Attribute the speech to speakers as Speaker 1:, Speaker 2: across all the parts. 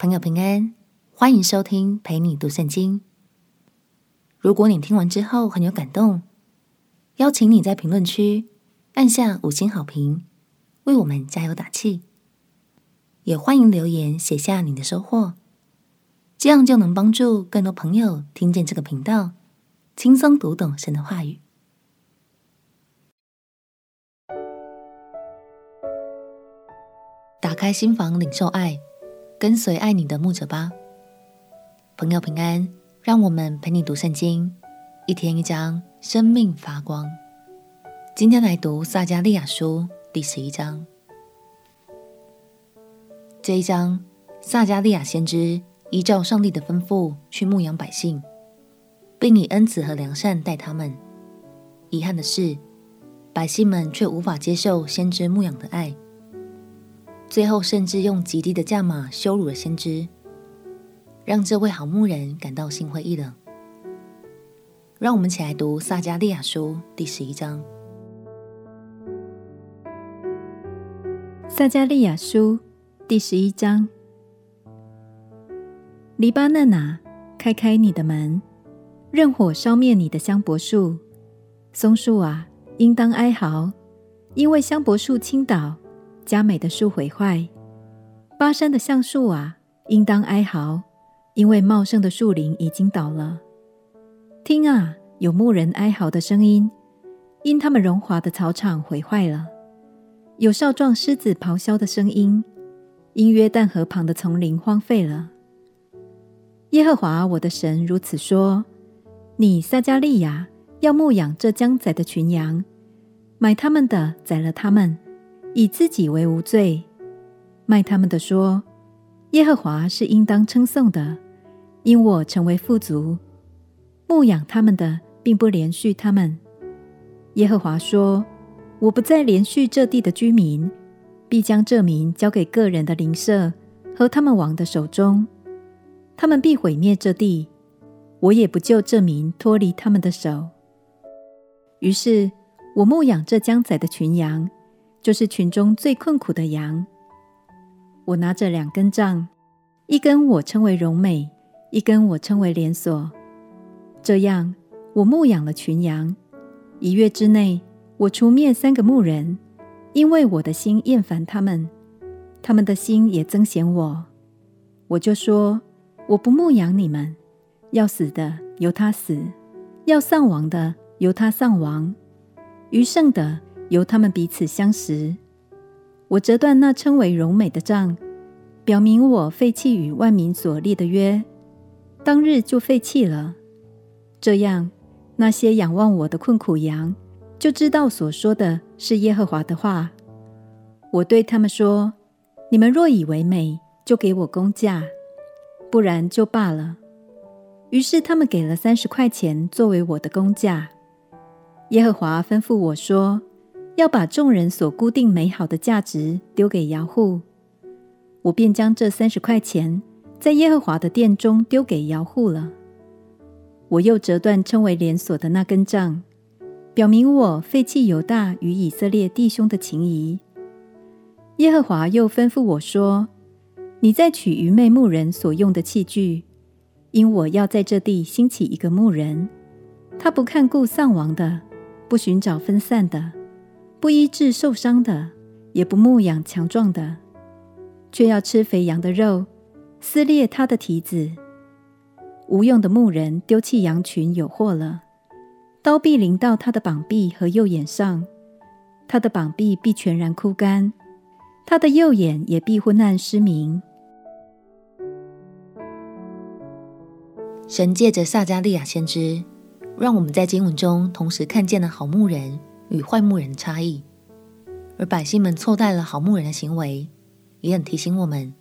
Speaker 1: 朋友平安，欢迎收听陪你读圣经。如果你听完之后很有感动，邀请你在评论区按下五星好评，为我们加油打气。也欢迎留言写下你的收获，这样就能帮助更多朋友听见这个频道，轻松读懂神的话语。打开心房，领受爱，跟随爱你的牧者吧。朋友平安，让我们陪你读圣经，一天一章，生命发光。今天来读撒迦利亚书第十一章。这一章，撒迦利亚先知依照上帝的吩咐去牧养百姓，并以恩慈和良善待他们。遗憾的是，百姓们却无法接受先知牧养的爱。最后，甚至用极低的价码羞辱了先知，让这位好牧人感到心灰意冷。让我们起来读撒迦利亚书第十一章。
Speaker 2: 撒迦利亚书第十一章：黎巴嫩哪，开开你的门，任火烧灭你的香柏树；松树啊，应当哀嚎，因为香柏树倾倒。佳美的树毁坏，巴山的橡树啊，应当哀嚎，因为茂盛的树林已经倒了。听啊，有牧人哀嚎的声音，因他们荣华的草场毁坏了；有少壮狮子咆哮的声音，因约旦河旁的丛林荒废了。耶和华我的神如此说：你撒迦利亚要牧养这将宰的群羊，买他们的宰了他们。以自己为无罪，卖他们的说：耶和华是应当称颂的，因我成为富足。牧养他们的，并不连续他们。耶和华说：我不再连续这地的居民，必将这民交给个人的邻舍和他们王的手中，他们必毁灭这地，我也不救这民脱离他们的手。于是，我牧养这将宰的群羊。就是群中最困苦的羊。我拿着两根杖，一根我称为荣美，一根我称为连锁。这样，我牧养了群羊。一月之内，我除灭三个牧人，因为我的心厌烦他们，他们的心也憎嫌我。我就说：我不牧养你们，要死的由他死，要丧亡的由他丧亡，余剩的。由他们彼此相识，我折断那称为荣美的杖，表明我废弃与万民所立的约，当日就废弃了。这样，那些仰望我的困苦羊就知道所说的是耶和华的话。我对他们说：“你们若以为美，就给我工价；不然就罢了。”于是他们给了三十块钱作为我的工价。耶和华吩咐我说。要把众人所固定美好的价值丢给窑户，我便将这三十块钱在耶和华的殿中丢给窑户了。我又折断称为连锁的那根杖，表明我废弃犹大与以色列弟兄的情谊。耶和华又吩咐我说：“你再取愚昧牧人所用的器具，因我要在这地兴起一个牧人，他不看顾丧亡的，不寻找分散的。”不医治受伤的，也不牧养强壮的，却要吃肥羊的肉，撕裂他的蹄子。无用的牧人丢弃羊群有祸了，刀必临到他的膀臂和右眼上，他的膀臂必全然枯干，他的右眼也必昏暗失明。
Speaker 1: 神借着撒迦利亚先知，让我们在经文中同时看见了好牧人。与坏牧人的差异，而百姓们错待了好牧人的行为，也很提醒我们：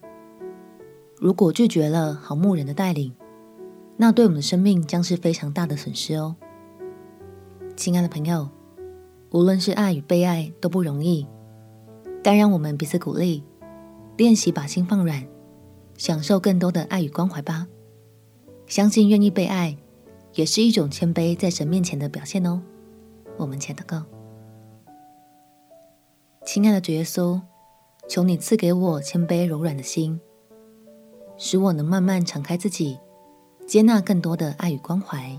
Speaker 1: 如果拒绝了好牧人的带领，那对我们的生命将是非常大的损失哦。亲爱的朋友，无论是爱与被爱都不容易，但让我们彼此鼓励，练习把心放软，享受更多的爱与关怀吧。相信愿意被爱，也是一种谦卑在神面前的表现哦。我们前祷告。亲爱的主耶稣，求你赐给我谦卑柔软的心，使我能慢慢敞开自己，接纳更多的爱与关怀。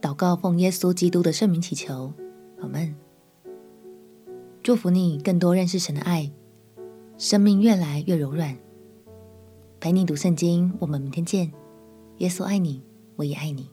Speaker 1: 祷告奉耶稣基督的圣名祈求，阿门。祝福你更多认识神的爱，生命越来越柔软。陪你读圣经，我们明天见。耶稣爱你，我也爱你。